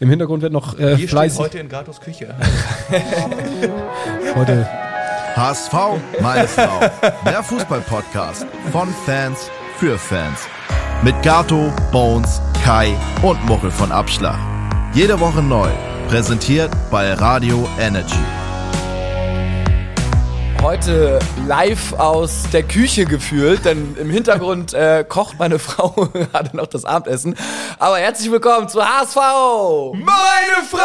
Im Hintergrund wird noch äh, Wir fleißig. stehen heute in Gatos Küche. heute HSV, meine Frau. Der Fußball-Podcast von Fans für Fans. Mit Gato, Bones, Kai und Muchel von Abschlag. Jede Woche neu. Präsentiert bei Radio Energy. Heute live aus der Küche gefühlt, denn im Hintergrund äh, kocht meine Frau gerade noch das Abendessen. Aber herzlich willkommen zu HSV! Meine Frau!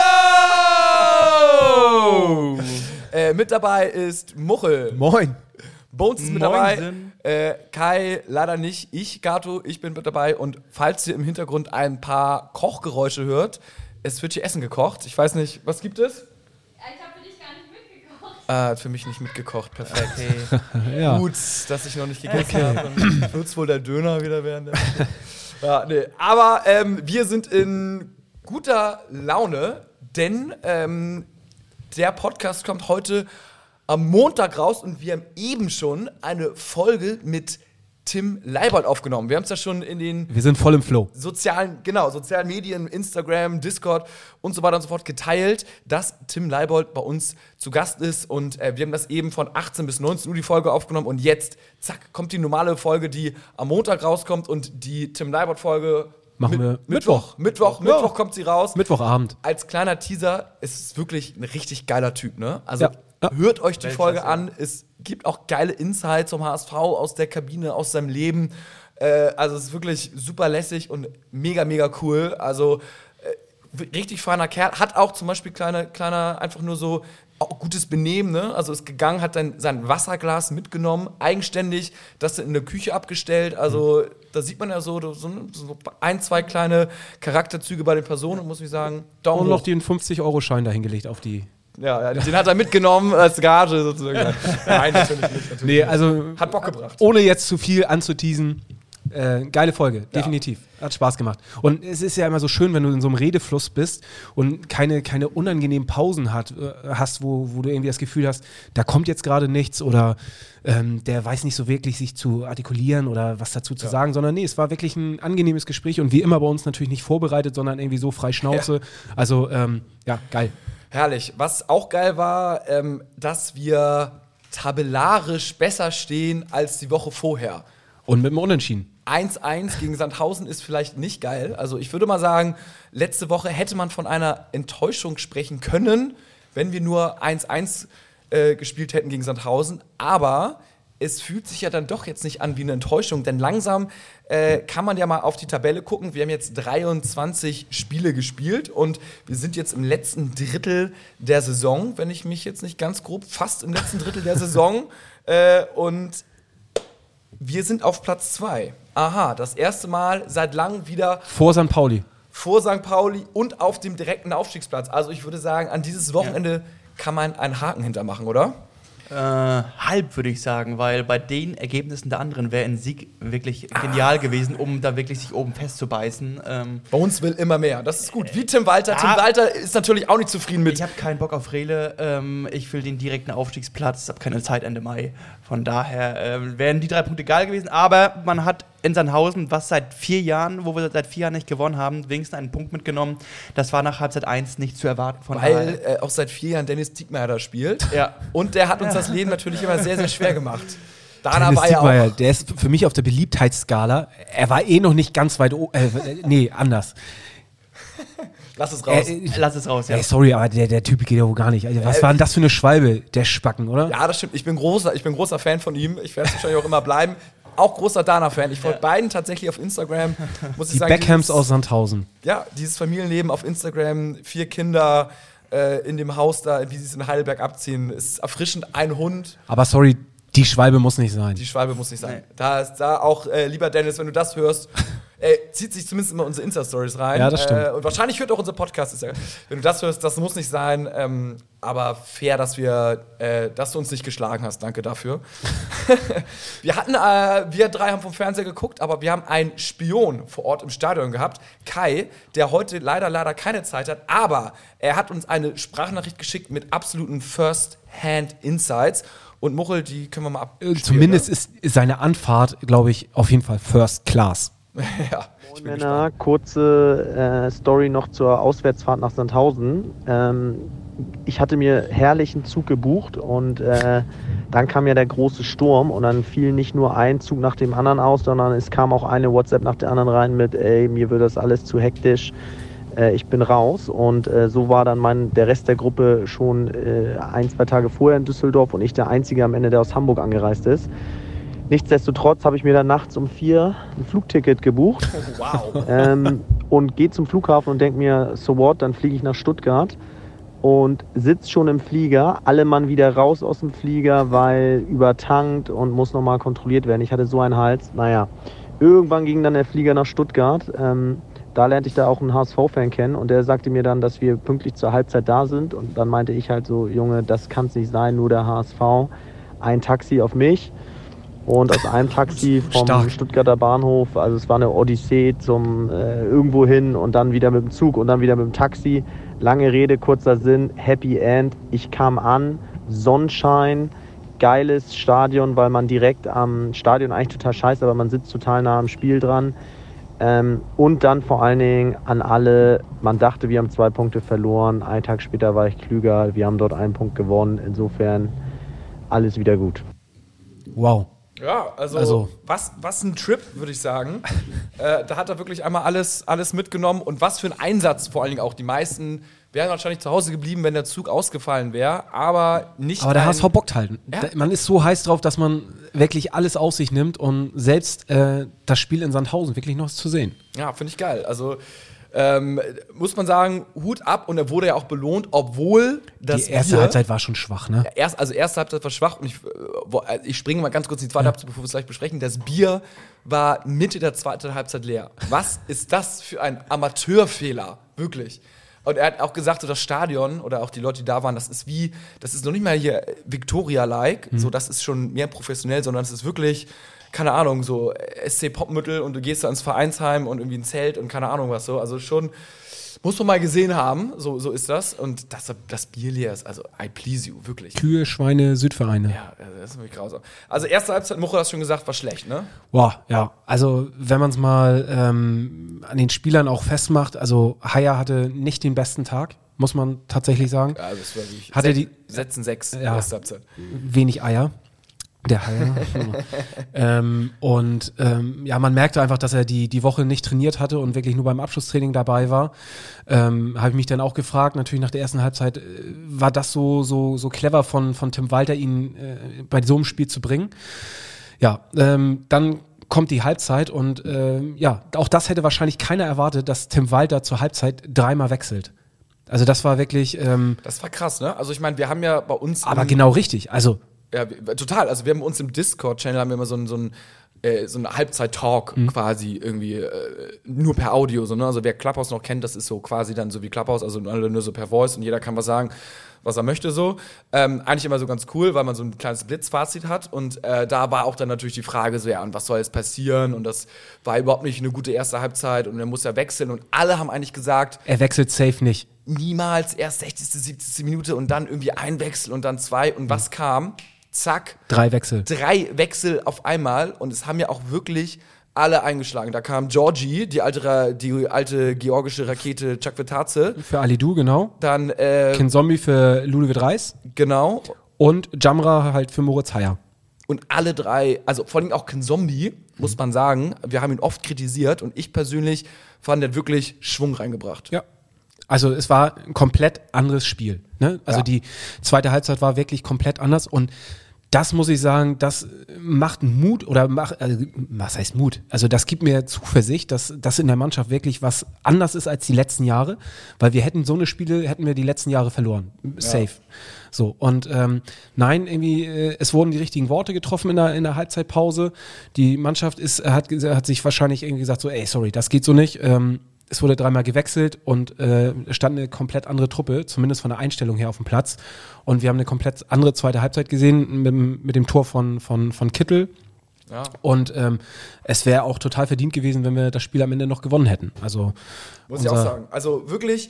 Äh, mit dabei ist Muchel. Moin. Bones ist mit dabei. Äh, Kai leider nicht. Ich, Gato, ich bin mit dabei. Und falls ihr im Hintergrund ein paar Kochgeräusche hört, es wird hier Essen gekocht. Ich weiß nicht, was gibt es? Ich habe für dich gar nicht mitgekocht. Ah, hat für mich nicht mitgekocht. Perfekt. Ja. Gut, dass ich noch nicht gegessen habe. Dann wird es wohl der Döner wieder werden. ja, nee. Aber ähm, wir sind in guter Laune, denn ähm, der Podcast kommt heute am Montag raus und wir haben eben schon eine Folge mit Tim Leibold aufgenommen. Wir haben es ja schon in den Wir sind voll im Flow. sozialen, genau, sozialen Medien, Instagram, Discord und so weiter und so fort geteilt, dass Tim Leibold bei uns zu Gast ist. Und äh, wir haben das eben von 18 bis 19 Uhr die Folge aufgenommen. Und jetzt, zack, kommt die normale Folge, die am Montag rauskommt. Und die Tim Leibold-Folge Machen wir Mittwoch. Mittwoch, Ja. Mittwoch kommt sie raus. Mittwochabend. Als kleiner Teaser, es ist wirklich ein richtig geiler Typ, ne? Also Ja. Ja. hört euch die Weltklasse. Folge an. Es gibt auch geile Insights vom HSV aus der Kabine, aus seinem Leben. Äh, also es ist wirklich super lässig und mega, mega cool. Also äh, richtig feiner Kerl. Hat auch zum Beispiel kleine, kleiner, einfach nur so auch gutes Benehmen, ne? Also ist gegangen, hat dann sein Wasserglas mitgenommen, eigenständig, das in der Küche abgestellt. Also da sieht man ja so, so, so ein, zwei kleine Charakterzüge bei den Personen und muss ich sagen, Daumen Und noch hoch. den 50-Euro-Schein dahingelegt auf die. Ja, ja, den hat er mitgenommen als Gage sozusagen. Nein, natürlich nicht. Natürlich Nee, also Hat Bock gebracht. ohne jetzt zu viel anzuteasen. Äh, geile Folge, definitiv. Hat Spaß gemacht. Und es ist ja immer so schön, wenn du in so einem Redefluss bist und keine, keine unangenehmen Pausen hat, äh, hast, wo, wo du irgendwie das Gefühl hast, da kommt jetzt gerade nichts oder ähm, der weiß nicht so wirklich, sich zu artikulieren oder was dazu zu sagen, sondern nee, es war wirklich ein angenehmes Gespräch und wie immer bei uns natürlich nicht vorbereitet, sondern irgendwie so frei Schnauze. Also, ähm, ja, geil. Herrlich. Was auch geil war, ähm, dass wir tabellarisch besser stehen als die Woche vorher. Und mit dem Unentschieden. 1-1 gegen Sandhausen ist vielleicht nicht geil. Also ich würde mal sagen, letzte Woche hätte man von einer Enttäuschung sprechen können, wenn wir nur 1-1 äh, gespielt hätten gegen Sandhausen. Aber es fühlt sich ja dann doch jetzt nicht an wie eine Enttäuschung, denn langsam äh, kann man ja mal auf die Tabelle gucken. Wir haben jetzt 23 Spiele gespielt und wir sind jetzt im letzten Drittel der Saison, wenn ich mich jetzt nicht ganz grob, fast im letzten Drittel der Saison. Äh, und wir sind auf Platz 2. Aha, das erste Mal seit langem wieder Vor St. Pauli. vor St. Pauli und auf dem direkten Aufstiegsplatz. Also ich würde sagen, an dieses Wochenende kann man einen Haken hintermachen, oder? Äh, halb würde ich sagen, weil bei den Ergebnissen der anderen wäre ein Sieg wirklich genial gewesen, um da wirklich sich oben festzubeißen. Ähm, Bei uns will immer mehr. Das ist gut. Wie Tim Walter. Tim Ja. Walter ist natürlich auch nicht zufrieden mit. ich habe keinen Bock auf Rele. Ähm, ich will den direkten Aufstiegsplatz. habe keine Zeit Ende Mai. Von daher ähm, wären die drei Punkte egal gewesen. Aber man hat in Sandhausen, was seit vier Jahren, wo wir seit vier Jahren nicht gewonnen haben, wenigstens einen Punkt mitgenommen. Das war nach Halbzeit 1 nicht zu erwarten. Von weil äh, auch seit vier Jahren Dennis Diekmeyer da spielt. Ja. Und der hat uns das Leben natürlich immer sehr, sehr schwer gemacht. Dana Dennis war ja Diekmeyer, auch. der ist für mich auf der Beliebtheitsskala. Er war eh noch nicht ganz weit oben. Äh, nee, anders. Lass es raus. Äh, Lass es raus, ja. Ey, sorry, aber der, der Typ geht ja wohl gar nicht. Also, was Äh, war denn das für eine Schwalbe, der Spacken, oder? Ja, das stimmt. Ich bin großer, ich bin großer Fan von ihm. Ich werde es wahrscheinlich auch immer bleiben. Auch großer Dana-Fan. Ich folge beiden tatsächlich auf Instagram. Muss ich Die sagen, Beckhams dieses- aus Sandhausen. Ja, dieses Familienleben auf Instagram, vier Kinder äh, in dem Haus da, wie sie es in Heidelberg abziehen, ist erfrischend. Ein Hund, Aber sorry, die Schwalbe muss nicht sein. die Schwalbe muss nicht sein. Nee. Da ist da auch, äh, lieber Dennis, wenn du das hörst, äh, zieht sich zumindest immer unsere Insta-Stories rein. Ja, das stimmt. Äh, und wahrscheinlich hört auch unser Podcast. Ist ja, wenn du das hörst, das muss nicht sein. Ähm, aber fair, dass wir, äh, dass du uns nicht geschlagen hast. Danke dafür. wir hatten, äh, wir drei haben vom Fernseher geguckt, aber wir haben einen Spion vor Ort im Stadion gehabt, Kai, der heute leider, leider keine Zeit hat, aber er hat uns eine Sprachnachricht geschickt mit absoluten First-Hand-Insights. Und Muchel, die können wir mal ab. Äh, Zumindest ist seine Anfahrt, glaube ich, auf jeden Fall First Class. ja, ich bin Männer, gespannt. kurze äh, Story noch zur Auswärtsfahrt nach Sandhausen. Ähm, ich hatte mir herrlichen Zug gebucht und äh, dann kam ja der große Sturm und dann fiel nicht nur ein Zug nach dem anderen aus, sondern es kam auch eine WhatsApp nach der anderen rein mit, ey, mir wird das alles zu hektisch, äh, ich bin raus. Und äh, so war dann mein, der Rest der Gruppe schon äh, ein, zwei Tage vorher in Düsseldorf und ich der Einzige am Ende, der aus Hamburg angereist ist. Nichtsdestotrotz habe ich mir dann nachts um vier ein Flugticket gebucht Wow. ähm, und gehe zum Flughafen und denke mir, so what, dann fliege ich nach Stuttgart und sitze schon im Flieger, alle Mann wieder raus aus dem Flieger, weil übertankt und muss nochmal kontrolliert werden. Ich hatte so einen Hals. Naja, irgendwann ging dann der Flieger nach Stuttgart. Ähm, da lernte ich da auch einen HSV-Fan kennen und der sagte mir dann, dass wir pünktlich zur Halbzeit da sind. Und dann meinte ich halt so, Junge, das kann es nicht sein, nur der HSV. Ein Taxi auf mich. Und aus einem Taxi vom Stark. Stuttgarter Bahnhof, also es war eine Odyssee zum äh, irgendwo hin und dann wieder mit dem Zug und dann wieder mit dem Taxi. Lange Rede, kurzer Sinn, Happy End. Ich kam an, Sonnenschein, geiles Stadion, weil man direkt am Stadion eigentlich total scheiße, aber man sitzt total nah am Spiel dran. Ähm, und dann vor allen Dingen an alle, man dachte, wir haben zwei Punkte verloren. Einen Tag später war ich klüger, wir haben dort einen Punkt gewonnen. Insofern alles wieder gut. Wow. Ja, also, Also- was, was ein Trip, würde ich sagen. äh, da hat er wirklich einmal alles, alles mitgenommen und was für ein Einsatz vor allen Dingen auch. Die meisten wären wahrscheinlich zu Hause geblieben, wenn der Zug ausgefallen wäre, aber nicht. Aber der HSV bockt halt. Ja. Man ist so heiß drauf, dass man wirklich alles auf sich nimmt und selbst äh, das Spiel in Sandhausen wirklich noch zu sehen. Ja, finde ich geil. Also ähm, muss man sagen, Hut ab und er wurde ja auch belohnt, obwohl das die erste Bier, Halbzeit war schon schwach, ne? Erst, also erste Halbzeit war schwach und ich, äh, äh, ich springe mal ganz kurz in die zweite Halbzeit, bevor wir es gleich besprechen. Das Bier war Mitte der zweiten Halbzeit leer. Was ist das für ein Amateurfehler? Wirklich. Und er hat auch gesagt, so das Stadion oder auch die Leute, die da waren, das ist wie, das ist noch nicht mal hier Victoria-like, so das ist schon mehr professionell, sondern es ist wirklich, keine Ahnung, so SC Popmittel und du gehst da ins Vereinsheim und irgendwie ein Zelt und keine Ahnung was so. Also schon, muss man mal gesehen haben, so, so ist das. Und das, das Bier leer ist, also I please you, wirklich. Kühe, Schweine, Südvereine. Ja, das ist wirklich grausam. Also erste Halbzeit, Mucho hat schon gesagt, war schlecht, ne? Boah, ja. Also, wenn man es mal ähm, an den Spielern auch festmacht, also Haya hatte nicht den besten Tag, muss man tatsächlich sagen. Ja, das war wirklich. Hat er die- Setzen sechs, Ja. Wenig Eier. Der Haya. ähm, und ähm, ja, man merkte einfach, dass er die, die Woche nicht trainiert hatte und wirklich nur beim Abschlusstraining dabei war. Ähm, Habe ich mich dann auch gefragt, natürlich nach der ersten Halbzeit, äh, war das so, so, so clever von, von Tim Walter, ihn äh, bei so einem Spiel zu bringen? Ja, ähm, dann kommt die Halbzeit und ähm, ja, auch das hätte wahrscheinlich keiner erwartet, dass Tim Walter zur Halbzeit dreimal wechselt. Also das war wirklich, ähm, Das war krass, ne? Also ich meine, wir haben ja bei uns. aber genau richtig. Also Ja, total. Also wir haben uns im Discord-Channel haben wir immer so ein, so ein äh, so eine Halbzeit-Talk Mhm. quasi irgendwie äh, nur per Audio. So, ne? Also wer Clubhouse noch kennt, das ist so quasi dann so wie Clubhouse, also alle nur so per Voice und jeder kann was sagen, was er möchte so. Ähm, eigentlich immer so ganz cool, weil man so ein kleines Blitzfazit hat und äh, da war auch dann natürlich die Frage so, ja, und was soll jetzt passieren und das war überhaupt nicht eine gute erste Halbzeit und er muss ja wechseln und alle haben eigentlich gesagt, er wechselt safe nicht. niemals erst 60., 70. Minute und dann irgendwie ein Wechsel und dann zwei und was kam? Zack, Drei Wechsel. drei Wechsel auf einmal und es haben ja auch wirklich alle eingeschlagen. Da kam Georgie, die alte, die alte georgische Rakete Chakvetadze, Für Alidu, genau. dann äh, Kin Zombie für Ludovic Reis genau und Jamra halt für Moritz Heyer. und alle drei, also vor allem auch Zombie, muss man sagen, wir haben ihn oft kritisiert und ich persönlich fand, hat wirklich Schwung reingebracht. Ja. Also es war ein komplett anderes Spiel. Ne? Also Ja. die zweite Halbzeit war wirklich komplett anders und das muss ich sagen, das macht Mut oder macht, also, was heißt Mut? Also das gibt mir Zuversicht, dass das in der Mannschaft wirklich was anders ist als die letzten Jahre, weil wir hätten so eine Spiele, hätten wir die letzten Jahre verloren. Safe. So, und ähm, nein, irgendwie, äh, es wurden die richtigen Worte getroffen in der, in der Halbzeitpause. Die Mannschaft ist, hat, hat sich wahrscheinlich irgendwie gesagt, so, ey, sorry, das geht so nicht. Ähm, es wurde dreimal gewechselt und äh, es stand eine komplett andere Truppe, zumindest von der Einstellung her auf dem Platz. Und wir haben eine komplett andere zweite Halbzeit gesehen mit, dem- mit dem Tor von, von, von Kittel. Ja. Und ähm, es wäre auch total verdient gewesen, wenn wir das Spiel am Ende noch gewonnen hätten. Also Muss ich auch sagen. Also wirklich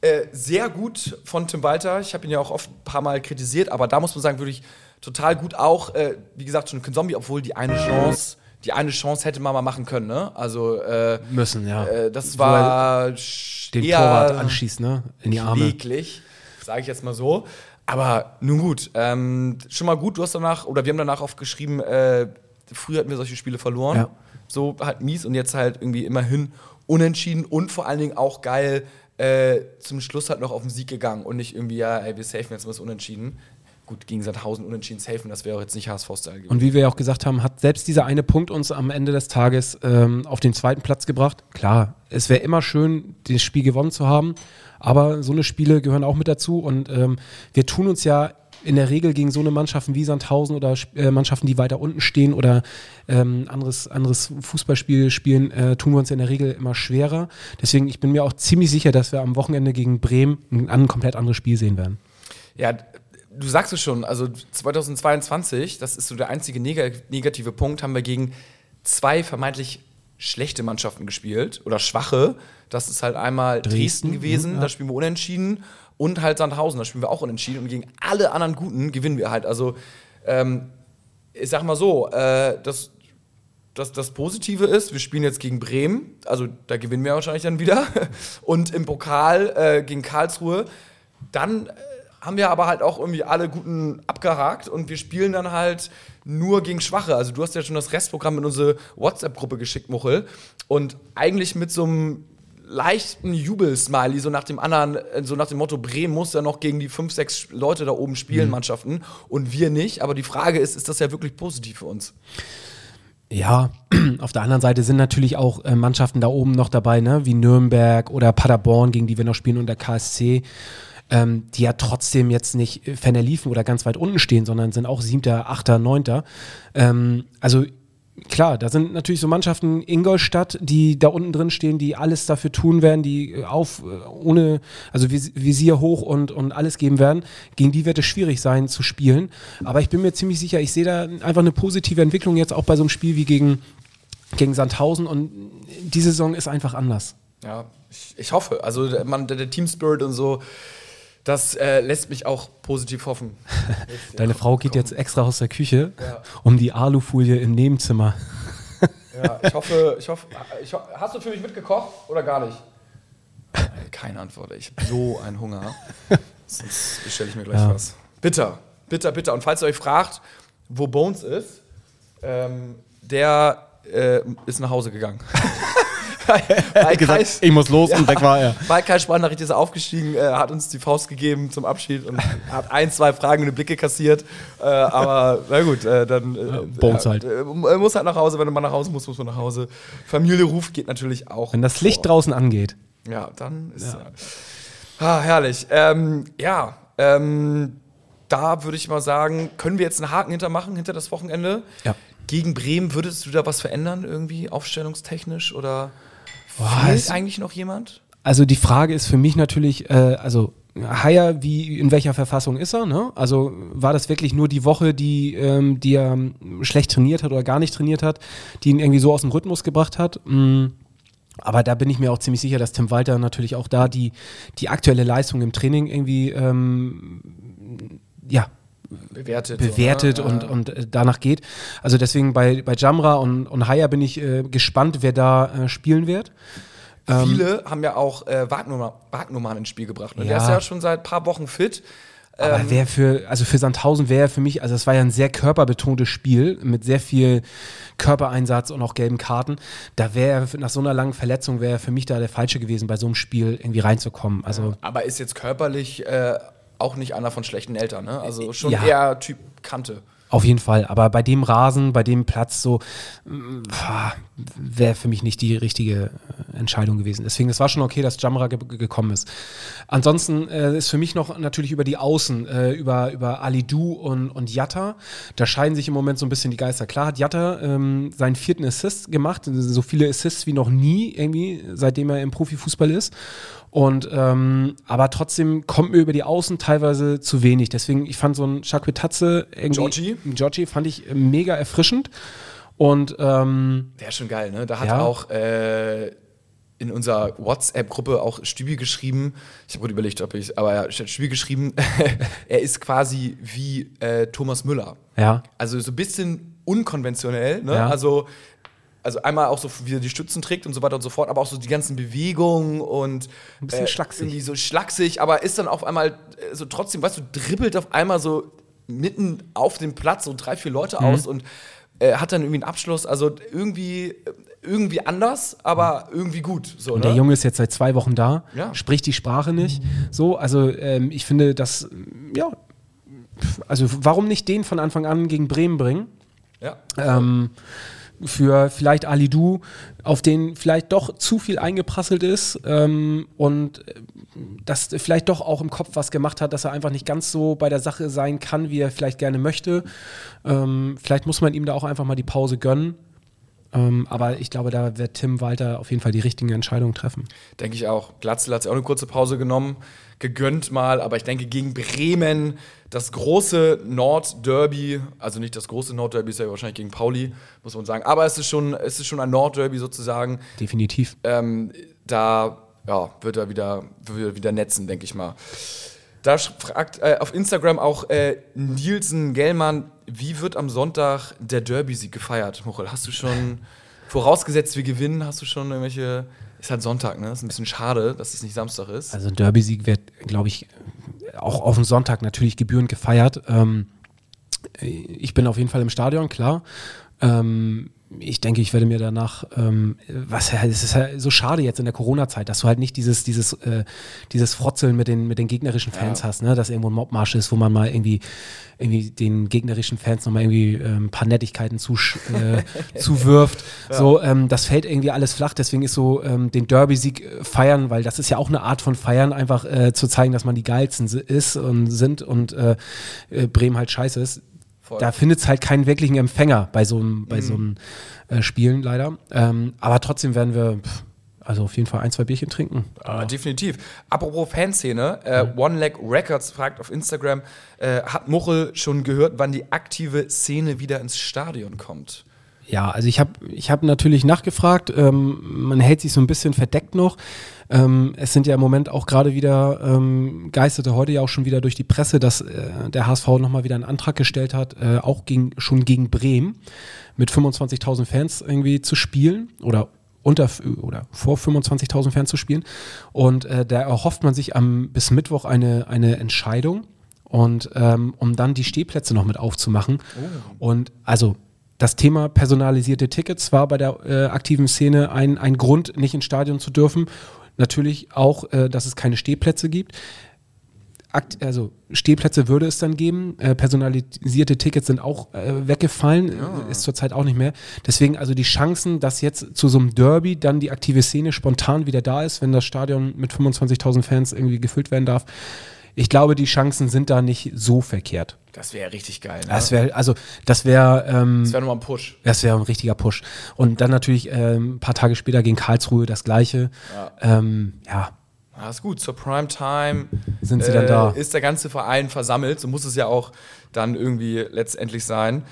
äh, sehr gut von Tim Walter. Ich habe ihn ja auch oft ein paar Mal kritisiert, aber da muss man sagen, wirklich total gut auch, äh, wie gesagt, schon Zombie, obwohl die eine Chance, die eine Chance hätte man mal machen können, ne? Also äh, Müssen, ja. äh, das war Den Torwart anschießt, ne? In die Arme. kläglich, sage ich jetzt mal so. Aber nun gut, ähm, schon mal gut, du hast danach, oder wir haben danach oft geschrieben, äh, früher hatten wir solche Spiele verloren. Ja. So halt mies und jetzt halt irgendwie immerhin unentschieden und vor allen Dingen auch geil äh, zum Schluss halt noch auf den Sieg gegangen und nicht irgendwie, ja, ey, wir safen jetzt mal das Unentschieden. Gut, gegen Sandhausen unentschieden safen, das wäre auch jetzt nicht HSV-Style gewesen. Und wie wir ja auch gesagt haben, hat selbst dieser eine Punkt uns am Ende des Tages ähm, auf den zweiten Platz gebracht. Klar, es wäre immer schön, das Spiel gewonnen zu haben, aber so eine Spiele gehören auch mit dazu und ähm, wir tun uns ja in der Regel gegen so eine Mannschaften wie Sandhausen oder äh, Mannschaften, die weiter unten stehen oder ähm, anderes, anderes Fußballspiel spielen, äh, tun wir uns in der Regel immer schwerer. Deswegen, ich bin mir auch ziemlich sicher, dass wir am Wochenende gegen Bremen ein, ein komplett anderes Spiel sehen werden. Ja, du sagst es schon, also 2022, das ist so der einzige neg negative Punkt, haben wir gegen zwei vermeintlich schlechte Mannschaften gespielt oder schwache. Das ist halt einmal Dresden, Dresden, gewesen, ja. da spielen wir unentschieden und halt Sandhausen, da spielen wir auch unentschieden und gegen alle anderen Guten gewinnen wir halt. Also ähm, ich sag mal so, äh, das, das, das Positive ist, wir spielen jetzt gegen Bremen, also da gewinnen wir wahrscheinlich dann wieder. Und im Pokal äh, gegen Karlsruhe, dann äh, haben wir aber halt auch irgendwie alle Guten abgehakt und wir spielen dann halt nur gegen Schwache. Also du hast ja schon das Restprogramm in unsere WhatsApp-Gruppe geschickt, Muchel. Und eigentlich mit so einem leichten Jubelsmiley, so nach dem anderen, äh, so nach dem Motto, Bremen muss ja noch gegen die fünf, sechs Leute da oben spielen, Mannschaften, und wir nicht. Aber die Frage ist, ist das ja wirklich positiv für uns? Ja, auf der anderen Seite sind natürlich auch äh, Mannschaften da oben noch dabei, ne? wie Nürnberg oder Paderborn, gegen die wir noch spielen und der KSC, ähm, die ja trotzdem jetzt nicht äh, Ferner liefen oder ganz weit unten stehen, sondern sind auch siebter, achter, neunter. Ähm, also klar, da sind natürlich so Mannschaften Ingolstadt, die da unten drin stehen, die alles dafür tun werden, die äh, auf äh, ohne, also Vis Visier hoch und, und alles geben werden. Gegen die wird es schwierig sein zu spielen. Aber ich bin mir ziemlich sicher, ich sehe da einfach eine positive Entwicklung jetzt auch bei so einem Spiel wie gegen, gegen Sandhausen und die Saison ist einfach anders. Ja, ich, ich hoffe. Also man, der, der Team Spirit und so, das äh, lässt mich auch positiv hoffen. Deine Frau geht komm. jetzt extra aus der Küche, Ja. um die Alufolie im Nebenzimmer. Ja, ich hoffe, ich hoffe, ich ho hast du für mich mitgekocht oder gar nicht? Keine Antwort, ich habe so einen Hunger. Sonst bestelle ich mir gleich Ja. was. Bitter, bitter, bitter. Und falls ihr euch fragt, wo Bones ist, ähm, der äh, ist nach Hause gegangen. Weil Kai, ich muss los Ja. und weg war er. weil Kai Sprachnachricht ist aufgestiegen, äh, hat uns die Faust gegeben zum Abschied und hat ein, zwei fragende Blicke kassiert. Äh, aber na gut, äh, dann. Äh, Bones halt. Äh, äh, muss halt nach Hause, wenn man nach Hause muss, muss man nach Hause. Familie ruft geht natürlich auch. Wenn das Licht vor. draußen angeht. Ja, dann ist ja. Ah, herrlich. Ähm, ja, ähm, da würde ich mal sagen, können wir jetzt einen Haken hintermachen, hinter das Wochenende? Ja. Gegen Bremen, würdest du da was verändern, irgendwie aufstellungstechnisch? Oder Boah, fehlt eigentlich noch jemand? Also die Frage ist für mich natürlich, äh, also Haier, wie in welcher Verfassung ist er? Ne? Also war das wirklich nur die Woche, die, ähm, die er ähm, schlecht trainiert hat oder gar nicht trainiert hat, die ihn irgendwie so aus dem Rhythmus gebracht hat? Mm. Aber da bin ich mir auch ziemlich sicher, dass Tim Walter natürlich auch da die, die aktuelle Leistung im Training irgendwie ähm, ja, Bewertet. bewertet so, ne? und, und äh, danach geht. Also deswegen bei, bei Jamra und, und Haya bin ich äh, gespannt, wer da äh, spielen wird. Ähm, Viele haben ja auch äh, Wagnumann, Wagnumann ins Spiel gebracht. Und der Ja. ist ja schon seit ein paar Wochen fit. Aber Ähm, wer für, also für Sandhausen wäre für mich, also es war ja ein sehr körperbetontes Spiel mit sehr viel Körpereinsatz und auch gelben Karten. Da wäre nach so einer langen Verletzung wäre für mich da der Falsche gewesen, bei so einem Spiel irgendwie reinzukommen. Also aber ist jetzt körperlich äh, auch nicht einer von schlechten Eltern, ne? Also schon Ja. eher Typ Kante. auf jeden Fall. Aber bei dem Rasen, bei dem Platz so, wäre für mich nicht die richtige äh, Entscheidung gewesen. Deswegen, es war schon okay, dass Jamra ge ge- gekommen ist. Ansonsten äh, ist für mich noch natürlich über die Außen, äh, über, über Ali Du und, und Jatta. Da scheiden sich im Moment so ein bisschen die Geister. Klar hat Jatta ähm, seinen vierten Assist gemacht, so viele Assists wie noch nie irgendwie, seitdem er im Profifußball ist. Und ähm, aber trotzdem kommt mir über die Außen teilweise zu wenig. Deswegen, ich fand so ein Chakwetazze irgendwie. Giorgi? Giorgi fand ich äh, mega erfrischend. Und ähm, Wäre schon geil, ne? Da hat Ja. auch äh, in unserer WhatsApp-Gruppe auch Stübi geschrieben. Ich habe gerade überlegt, ob ich, aber ja, Stübi geschrieben, er ist quasi wie äh, Thomas Müller. ja, Also so ein bisschen unkonventionell, ne? Ja. Also also einmal auch so, wie er die Stützen trägt und so weiter und so fort, aber auch so die ganzen Bewegungen und Ein bisschen schlaksig. irgendwie so schlaksig, aber ist dann auf einmal äh, so trotzdem, weißt du, dribbelt auf einmal so mitten auf dem Platz so drei, vier Leute Mhm. aus und äh, hat dann irgendwie einen Abschluss. Also irgendwie, irgendwie anders, aber irgendwie gut. So, Und ne? der Junge ist jetzt seit zwei Wochen da, Ja. spricht die Sprache nicht. So, also ähm, ich finde, dass, ja, also warum nicht den von Anfang an gegen Bremen bringen? Ja. ähm, für vielleicht Ali Du, auf den vielleicht doch zu viel eingeprasselt ist ähm, und äh, das vielleicht doch auch im Kopf was gemacht hat, dass er einfach nicht ganz so bei der Sache sein kann, wie er vielleicht gerne möchte. Ähm, vielleicht muss man ihm da auch einfach mal die Pause gönnen. Ähm, aber ich glaube, da wird Tim Walter auf jeden Fall die richtigen Entscheidungen treffen. Denke ich auch. Glatzel hat sich auch eine kurze Pause genommen, gegönnt mal, aber ich denke gegen Bremen, das große Nordderby, also nicht das große Nordderby, ist ja wahrscheinlich gegen Pauli, muss man sagen, aber es ist schon, es ist schon ein Nordderby sozusagen. Definitiv. Ähm, da ja, wird er wieder, wird er wieder netzen, denke ich mal. Da fragt äh, auf Instagram auch äh, Nielsen Gellmann, wie wird am Sonntag der Derby-Sieg gefeiert? Muchel, hast du schon, vorausgesetzt wir gewinnen, hast du schon irgendwelche, ist halt Sonntag, ne? Ist ein bisschen schade, dass es nicht Samstag ist. Also ein Derby-Sieg wird, glaube ich, auch auf den Sonntag natürlich gebührend gefeiert. Ähm, ich bin auf jeden Fall im Stadion, klar. Ähm, ich denke, ich werde mir danach, ähm, was ja, es ist ja so schade jetzt in der Corona-Zeit, dass du halt nicht dieses, dieses, äh, dieses Frotzeln mit den, mit den gegnerischen Fans hast, ne? dass irgendwo ein Mobmarsch ist, wo man mal irgendwie, irgendwie den gegnerischen Fans nochmal irgendwie ähm, ein paar Nettigkeiten zusch- äh, zuwirft. So, ähm, das fällt irgendwie alles flach, deswegen ist so ähm, den Derby-Sieg äh, feiern, weil das ist ja auch eine Art von Feiern, einfach äh, zu zeigen, dass man die geilsten ist und sind und äh, äh, Bremen halt scheiße ist. Voll. Da findet es halt keinen wirklichen Empfänger bei so einem bei so einem äh, Spielen leider. Ähm, aber trotzdem werden wir pff, also auf jeden Fall ein, zwei Bierchen trinken. Ah, definitiv. Apropos Fanszene, äh, One Leg Records fragt auf Instagram, äh, hat Muchel schon gehört, wann die aktive Szene wieder ins Stadion kommt? Ja, also ich habe ich hab natürlich nachgefragt. Ähm, man hält sich so ein bisschen verdeckt noch. Ähm, es sind ja im Moment auch gerade wieder, ähm, geisterte heute ja auch schon wieder durch die Presse, dass äh, der HSV nochmal wieder einen Antrag gestellt hat, äh, auch gegen, schon gegen Bremen mit 25.000 Fans irgendwie zu spielen oder unter oder vor 25.000 Fans zu spielen. Und äh, da erhofft man sich am, bis Mittwoch eine, eine Entscheidung. Und ähm, um dann die Stehplätze noch mit aufzumachen. Und also das Thema personalisierte Tickets war bei der äh, aktiven Szene ein, ein Grund, nicht ins Stadion zu dürfen. Natürlich auch, äh, dass es keine Stehplätze gibt. Akt, also Stehplätze würde es dann geben. Äh, personalisierte Tickets sind auch äh, weggefallen, äh, ist zurzeit auch nicht mehr. Deswegen also die Chancen, dass jetzt zu so einem Derby dann die aktive Szene spontan wieder da ist, wenn das Stadion mit 25.000 Fans irgendwie gefüllt werden darf. Ich glaube, die Chancen sind da nicht so verkehrt. Das wäre richtig geil. Ne? Das wäre, also das wäre, ähm, Das wäre nochmal ein Push. das wäre ein richtiger Push. Und dann natürlich ähm, ein paar Tage später gegen Karlsruhe das gleiche. Ja, ähm, ja Ja, ist gut. Zur Primetime Sind sie dann da? Ist der ganze Verein versammelt. So muss es ja auch dann irgendwie letztendlich sein.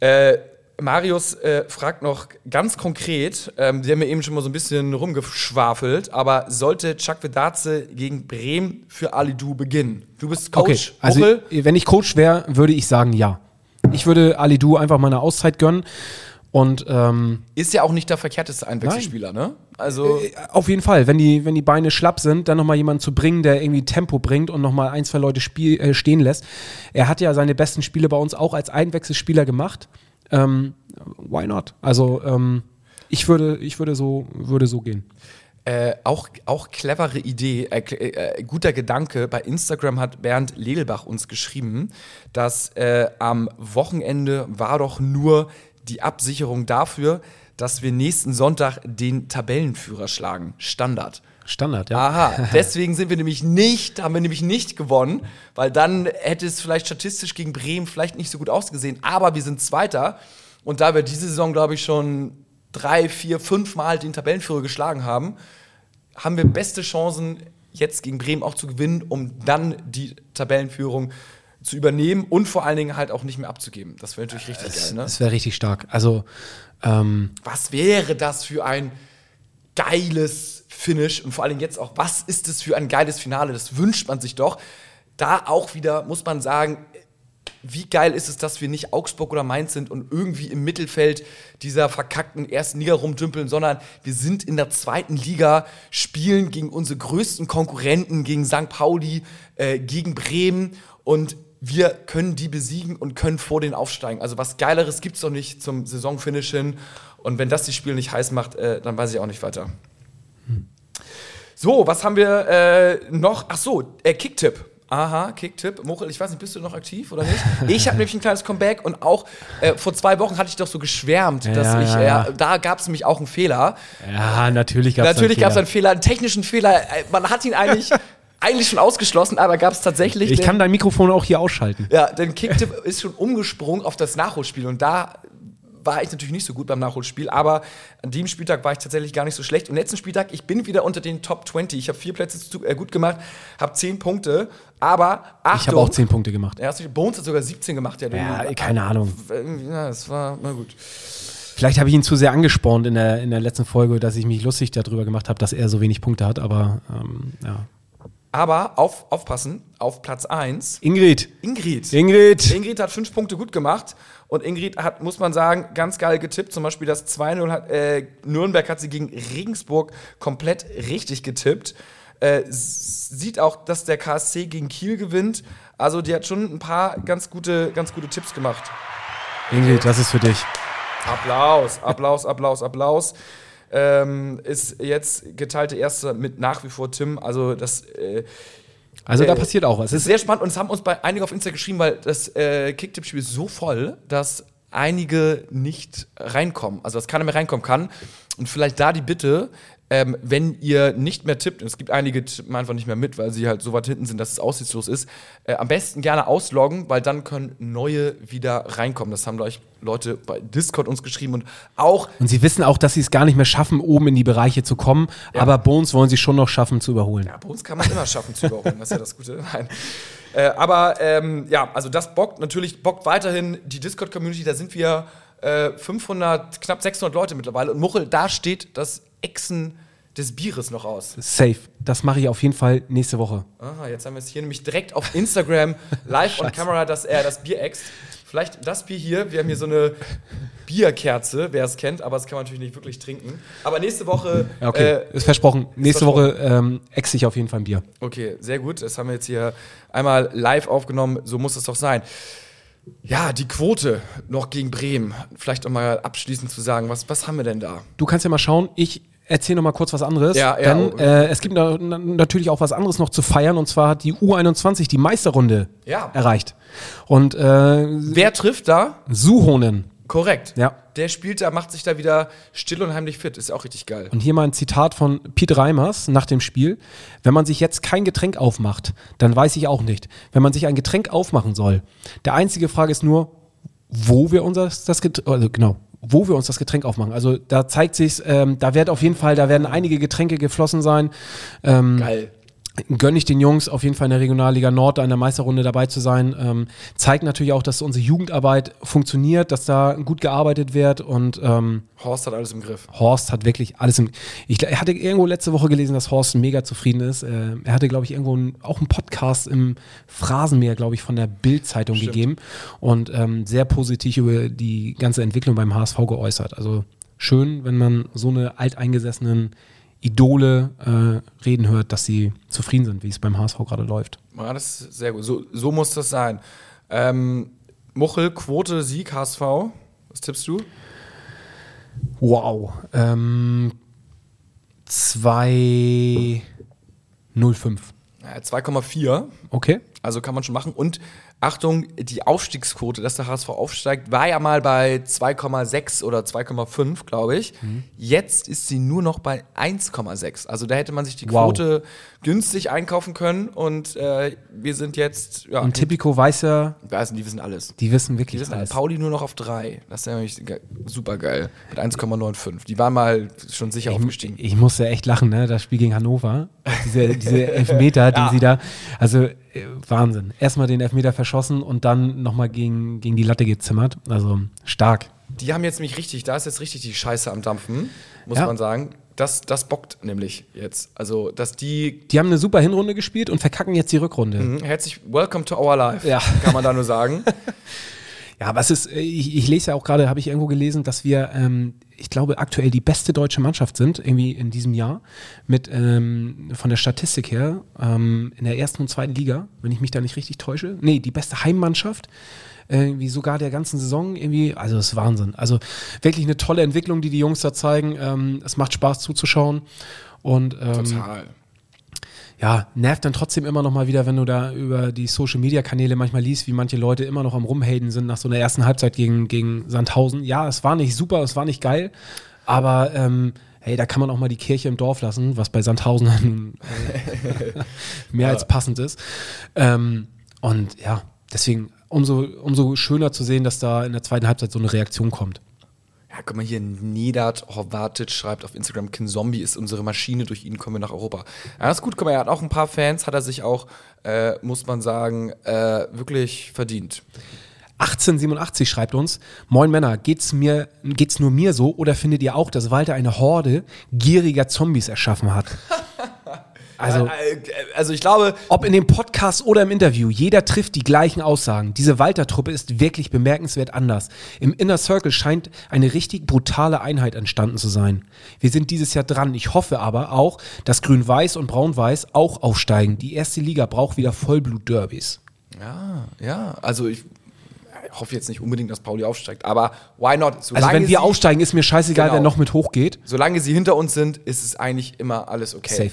Äh, Marius äh, fragt noch ganz konkret, ähm, die haben mir eben schon mal so ein bisschen rumgeschwafelt, aber sollte Chuck Vedaze gegen Bremen für Alidu beginnen? Du bist Coach, okay. Also Muchel? wenn ich Coach wäre, würde ich sagen ja. Ich würde Ali Du einfach mal eine Auszeit gönnen. Und ähm, Ist ja auch nicht der verkehrteste Einwechselspieler, ne? Also, Äh, Auf jeden Fall, wenn die, wenn die Beine schlapp sind, dann nochmal jemanden zu bringen, der irgendwie Tempo bringt und nochmal ein, zwei Leute spiel, äh, stehen lässt. Er hat ja seine besten Spiele bei uns auch als Einwechselspieler gemacht. Ähm, why not? Also ähm, ich würde, ich würde so, würde so gehen. Äh, auch, auch clevere Idee, äh, kl- äh, guter Gedanke. Bei Instagram hat Bernd Ledelbach uns geschrieben, dass äh, am Wochenende war doch nur die Absicherung dafür, dass wir nächsten Sonntag den Tabellenführer schlagen. Standard. Standard, ja. Aha, deswegen sind wir nämlich nicht, haben wir nämlich nicht gewonnen, weil dann hätte es vielleicht statistisch gegen Bremen vielleicht nicht so gut ausgesehen, aber wir sind Zweiter und da wir diese Saison, glaube ich, schon drei, vier, fünf Mal den Tabellenführer geschlagen haben, haben wir beste Chancen, jetzt gegen Bremen auch zu gewinnen, um dann die Tabellenführung zu übernehmen und vor allen Dingen halt auch nicht mehr abzugeben. Das wäre natürlich richtig geil, ne? Das wäre richtig stark. Also ähm, was wäre das für ein geiles Finish und vor allem jetzt auch, was ist das für ein geiles Finale? Das wünscht man sich doch. Da auch wieder, muss man sagen, wie geil ist es, dass wir nicht Augsburg oder Mainz sind und irgendwie im Mittelfeld dieser verkackten ersten Liga rumdümpeln, sondern wir sind in der zweiten Liga, spielen gegen unsere größten Konkurrenten, gegen St. Pauli, äh, gegen Bremen und wir können die besiegen und können vor denen aufsteigen. Also was Geileres gibt es doch nicht zum Saisonfinish hin. Und wenn das die Spiele nicht heiß macht, äh, dann weiß ich auch nicht weiter. So, was haben wir äh, noch? Ach so, äh, Kicktipp. Aha, Kicktipp. Mochel, ich weiß nicht, bist du noch aktiv oder nicht? Ich habe nämlich ein kleines Comeback und auch äh, vor zwei Wochen hatte ich doch so geschwärmt, dass Ja, ich, ja, äh, ja. da gab es nämlich auch einen Fehler. Ja, natürlich gab es Natürlich gab es einen Fehler, einen technischen Fehler. Äh, Man hat ihn eigentlich, eigentlich schon ausgeschlossen, aber gab es tatsächlich. Ich den- kann dein Mikrofon auch hier ausschalten. ja, denn Kicktipp ist schon umgesprungen auf das Nachholspiel und da war ich natürlich nicht so gut beim Nachholspiel, aber an dem Spieltag war ich tatsächlich gar nicht so schlecht. Und letzten Spieltag, ich bin wieder unter den Top 20. Ich habe vier Plätze zu, äh, gut gemacht, habe 10 Punkte, aber Achtung. Ich habe auch 10 Punkte gemacht. Ja, Bones hat sogar 17 gemacht. Ja, Ja, keine Ahnung. Ja, das war, na gut. Vielleicht habe ich ihn zu sehr angespornt in der, in der letzten Folge, dass ich mich lustig darüber gemacht habe, dass er so wenig Punkte hat, aber ähm, ja. Aber auf, aufpassen, auf Platz 1, Ingrid. Ingrid. Ingrid. Ingrid hat fünf Punkte gut gemacht und Ingrid hat, muss man sagen, ganz geil getippt. Zum Beispiel das 2-0 hat, äh, Nürnberg hat sie gegen Regensburg komplett richtig getippt. Äh, sieht auch, dass der KSC gegen Kiel gewinnt. Also die hat schon ein paar ganz gute, ganz gute Tipps gemacht. Ingrid, das ist für dich. Applaus, Applaus, Applaus, Applaus. Ähm, ist jetzt geteilte Erste mit nach wie vor Tim. Also das äh, Also da Äh, passiert auch was. Es ist, sehr spannend und es haben uns bei einige auf Insta geschrieben, weil das äh, Kicktipp-Spiel ist so voll, dass einige nicht reinkommen, also dass keiner mehr reinkommen kann. Und vielleicht da die Bitte, ähm, wenn ihr nicht mehr tippt, und es gibt einige, die tippen einfach nicht mehr mit, weil sie halt so weit hinten sind, dass es aussichtslos ist, äh, am besten gerne ausloggen, weil dann können neue wieder reinkommen. Das haben gleich Leute bei Discord uns geschrieben und auch und sie wissen auch, dass sie es gar nicht mehr schaffen, oben in die Bereiche zu kommen, aber Bones wollen sie schon noch schaffen zu überholen. Ja, uns kann man immer schaffen zu überholen, das ist ja das Gute. Nein. Äh, aber ähm, ja, also das bockt natürlich, bockt weiterhin die Discord-Community, da sind wir äh, 500, knapp 600 Leute mittlerweile und Muchel, da steht das Exen des Bieres noch aus. Safe. Das mache ich auf jeden Fall nächste Woche. Aha, jetzt haben wir es hier nämlich direkt auf Instagram live on camera, dass er das Bier ext. Vielleicht das Bier hier, wir haben hier so eine Bierkerze, wer es kennt, aber das kann man natürlich nicht wirklich trinken. Aber nächste Woche Ja, okay, äh, ist versprochen. Nächste versprochen. Woche ähm, ex ich auf jeden Fall ein Bier. Okay, sehr gut. Das haben wir jetzt hier einmal live aufgenommen. So muss es doch sein. Ja, die Quote noch gegen Bremen. Vielleicht um mal abschließend zu sagen, was, was haben wir denn da? Du kannst ja mal schauen. Ich erzähle noch mal kurz was anderes. Ja, ja, Denn oh. äh, es gibt na, na, natürlich auch was anderes noch zu feiern. Und zwar hat die U21 die Meisterrunde Ja. erreicht. Und äh, Wer trifft da? Suhonen. Korrekt. Ja. Der spielt da, macht sich da wieder still und heimlich fit. Ist auch richtig geil. Und hier mal ein Zitat von Piet Reimers nach dem Spiel. Wenn man sich jetzt kein Getränk aufmacht, dann weiß ich auch nicht. Wenn man sich ein Getränk aufmachen soll, der einzige Frage ist nur, wo wir uns das, das Getränk, also genau, wo wir uns das Getränk aufmachen. Also da zeigt sich, ähm, da wird auf jeden Fall, da werden einige Getränke geflossen sein. Ähm, Geil. Gönne ich den Jungs auf jeden Fall in der Regionalliga Nord, da in der Meisterrunde dabei zu sein. Ähm, zeigt natürlich auch, dass unsere Jugendarbeit funktioniert, dass da gut gearbeitet wird und ähm, Horst hat alles im Griff. Horst hat wirklich alles im. Ich hatte irgendwo letzte Woche gelesen, dass Horst mega zufrieden ist. Äh, er hatte, glaube ich, irgendwo ein, auch einen Podcast im Phrasenmeer, glaube ich, von der Bild-Zeitung gegeben und ähm, sehr positiv über die ganze Entwicklung beim HSV geäußert. Also schön, wenn man so eine alteingesessenen Idole äh, reden hört, dass sie zufrieden sind, wie es beim HSV gerade läuft. Ja, das ist sehr gut. So, so muss das sein. Ähm, Muchel, Quote, Sieg, HSV. Was tippst du? Wow. Ähm, 2,05. Ja, 2,4. Okay. Also kann man schon machen. Und Achtung, die Aufstiegsquote, dass der HSV aufsteigt, war ja mal bei 2,6 oder 2,5, glaube ich. Jetzt ist sie nur noch bei 1,6. Also da hätte man sich die Wow. Quote günstig einkaufen können. Und äh, wir sind jetzt, ja, Und Tipico weiß ja, weiß die wissen alles. die wissen Die wirklich wissen alles. Pauli nur noch auf 3. Das ist ja nämlich super geil. Mit 1,95. Die waren mal schon sicher aufgestiegen. Ich musste echt lachen, ne? Das Spiel gegen Hannover. Diese, diese Elfmeter, die sie da. Also Wahnsinn. Erstmal den Elfmeter verschossen und dann nochmal gegen, gegen die Latte gezimmert. Also stark. Die haben jetzt nämlich richtig, da ist jetzt richtig die Scheiße am Dampfen, muss Ja. man sagen. das, das bockt nämlich jetzt. Also, dass die Die haben eine super Hinrunde gespielt und verkacken jetzt die Rückrunde. Mhm, herzlich welcome to our life, Ja. kann man da nur sagen. Ja, es ist, äh, ich, ich lese ja auch gerade, habe ich irgendwo gelesen, dass wir, ähm, ich glaube, aktuell die beste deutsche Mannschaft sind, irgendwie in diesem Jahr, mit ähm, von der Statistik her, ähm, in der ersten und zweiten Liga, wenn ich mich da nicht richtig täusche. Nee, die beste Heimmannschaft. Irgendwie sogar der ganzen Saison irgendwie, also das ist Wahnsinn. Also wirklich eine tolle Entwicklung, die die Jungs da zeigen. Ähm, es macht Spaß zuzuschauen und ähm, Total. Ja, nervt dann trotzdem immer noch mal wieder, wenn du da über die Social Media Kanäle manchmal liest, wie manche Leute immer noch am Rumhaten sind nach so einer ersten Halbzeit gegen, gegen Sandhausen. Ja, es war nicht super, es war nicht geil, aber ähm, hey, da kann man auch mal die Kirche im Dorf lassen, was bei Sandhausen nun, äh, mehr als passend ist. Ähm, und ja, deswegen umso, umso schöner zu sehen, dass da in der zweiten Halbzeit so eine Reaktion kommt. Ja, guck mal hier, Nedat Horvatic schreibt auf Instagram, Kin Zombie ist unsere Maschine, durch ihn kommen wir nach Europa. Ja, ist gut, guck mal, er hat auch ein paar Fans, hat er sich auch, äh, muss man sagen, äh, wirklich verdient. 1887 schreibt uns, Moin Männer, geht's mir, geht's nur mir so oder findet ihr auch, dass Walter eine Horde gieriger Zombies erschaffen hat? Also, Äh, also ich glaube, ob in dem Podcast oder im Interview, jeder trifft die gleichen Aussagen. Diese Walter-Truppe ist wirklich bemerkenswert anders. Im Inner Circle scheint eine richtig brutale Einheit entstanden zu sein. Wir sind dieses Jahr dran. Ich hoffe aber auch, dass Grün-Weiß und Braun-Weiß auch aufsteigen. Die erste Liga braucht wieder Vollblut-Derbys. ja, ja, also ich hoffe jetzt nicht unbedingt, dass Pauli aufsteigt, aber why not? Also Solange wenn wir aufsteigen, ist mir scheißegal, Genau. wer noch mit hochgeht. Solange sie hinter uns sind, ist es eigentlich immer alles okay. Safe.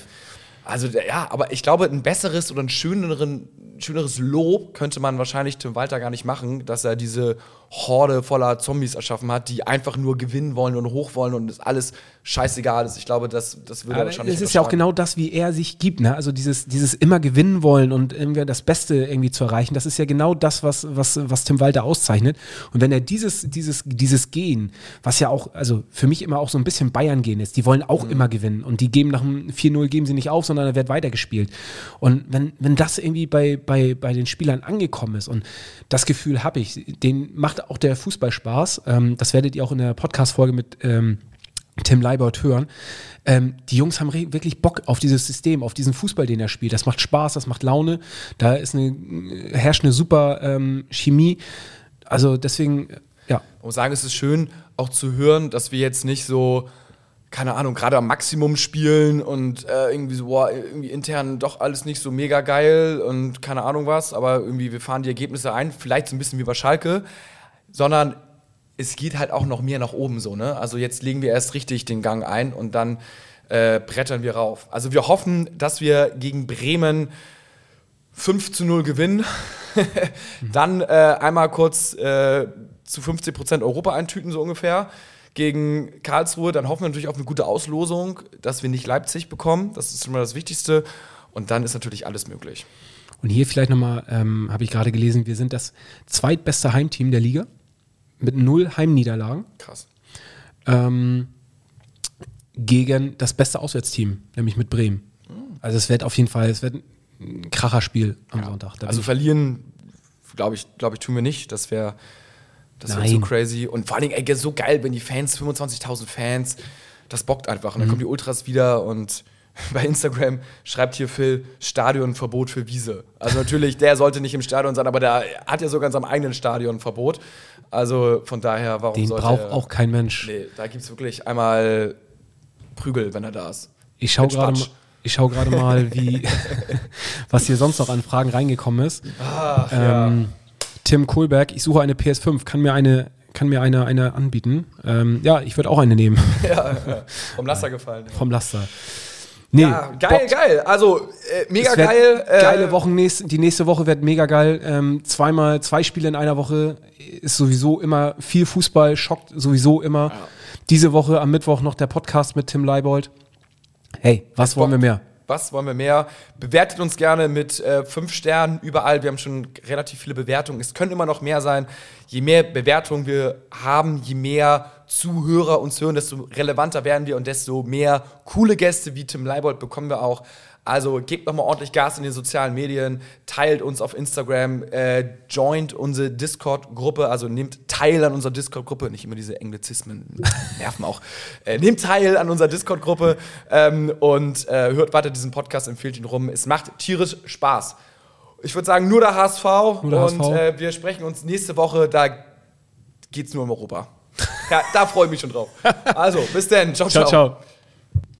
Also ja, aber ich glaube, ein besseres oder ein schöneren, schöneres Lob könnte man wahrscheinlich Tim Walter gar nicht machen, dass er diese Horde voller Zombies erschaffen hat, die einfach nur gewinnen wollen und hoch wollen und es alles scheißegal ist. Ich glaube, das, das würde er Aber wahrscheinlich es ist ja auch genau das, wie er sich gibt, ne? Also dieses, dieses immer gewinnen wollen und irgendwie das Beste irgendwie zu erreichen, das ist ja genau das, was, was, was Tim Walter auszeichnet. Und wenn er dieses, dieses, dieses Gehen, was ja auch, also für mich immer auch so ein bisschen Bayern-Gehen ist, die wollen auch immer gewinnen und die geben nach dem 4-0 geben sie nicht auf, sondern da wird weitergespielt. Und wenn, wenn das irgendwie bei, bei, bei den Spielern angekommen ist und das Gefühl habe ich, den macht auch der Fußball Spaß, ähm, das werdet ihr auch in der Podcast-Folge mit ähm, Tim Leibold hören. Ähm, die Jungs haben wirklich Bock auf dieses System, auf diesen Fußball, den er spielt. Das macht Spaß, das macht Laune. Da ist eine, herrscht eine super ähm, Chemie. Also deswegen, ja. Ich muss sagen, es ist schön auch zu hören, dass wir jetzt nicht so, keine Ahnung, gerade am Maximum spielen und äh, irgendwie so, boah, irgendwie intern doch alles nicht so mega geil und keine Ahnung was, aber irgendwie wir fahren die Ergebnisse ein, vielleicht so ein bisschen wie bei Schalke, sondern es geht halt auch noch mehr nach oben so, ne? Also jetzt legen wir erst richtig den Gang ein und dann äh, brettern wir rauf. Also wir hoffen, dass wir gegen Bremen 5 zu 0 gewinnen. Dann äh, einmal kurz äh, zu 50 Prozent Europa eintüten, so ungefähr. Gegen Karlsruhe, dann hoffen wir natürlich auf eine gute Auslosung, dass wir nicht Leipzig bekommen. Das ist schon mal das Wichtigste. Und dann ist natürlich alles möglich. Und hier vielleicht nochmal, ähm, habe ich gerade gelesen, wir sind das zweitbeste Heimteam der Liga mit null Heimniederlagen Krass. ähm, gegen das beste Auswärtsteam, nämlich mit Bremen. Also es wird auf jeden Fall, es wird ein Kracherspiel am Sonntag. Da Also verlieren, glaube ich, glaube ich, tun wir nicht. Das wäre das wär Nein. so crazy. Und vor allen Dingen, ey, so geil, wenn die Fans, 25.000 Fans, das bockt einfach. Und Mhm. dann kommen die Ultras wieder und bei Instagram schreibt hier Phil Stadionverbot für Wiese. Also natürlich, der sollte nicht im Stadion sein, aber der hat ja sogar in seinem eigenen Stadion Verbot. Also von daher, warum den sollte braucht er- auch kein Mensch. Nee, da gibt es wirklich einmal Prügel, wenn er da ist. Ich schaue gerade mal, ich schau gerade mal, wie, was hier sonst noch an Fragen reingekommen ist. ähm, Tim Kohlberg, ich suche eine PS5, kann mir eine, kann mir eine, eine anbieten. Ähm, ja, ich würde auch eine nehmen Vom Laster gefallen. vom Laster. Nee, Ja, geil, Bock. geil. Also äh, mega geil. Äh, geile Wochen. Nächst, die nächste Woche wird mega geil. Ähm, zweimal, zwei Spiele in einer Woche ist sowieso immer viel Fußball, schockt sowieso immer. Diese Woche am Mittwoch noch der Podcast mit Tim Leibold. Hey, was wollen wir bockt. mehr? Was wollen wir mehr? Bewertet uns gerne mit äh, fünf Sternen überall. Wir haben schon relativ viele Bewertungen. Es können immer noch mehr sein. Je mehr Bewertungen wir haben, je mehr Zuhörer uns hören, desto relevanter werden wir und desto mehr coole Gäste wie Tim Leibold bekommen wir auch. Also gebt nochmal ordentlich Gas in den sozialen Medien, teilt uns auf Instagram, äh, joint unsere Discord-Gruppe, also nehmt teil an unserer Discord-Gruppe, nicht immer diese Englizismen nerven auch. Äh, nehmt teil an unserer Discord-Gruppe ähm, und äh, hört weiter diesen Podcast, empfiehlt ihn rum. Es macht tierisch Spaß. Ich würde sagen, nur der HSV Nur der und HSV. Äh, wir sprechen uns nächste Woche, da geht's nur um Europa. ja, da freue ich mich schon drauf. Also, bis dann. ciao. Ciao, ciao.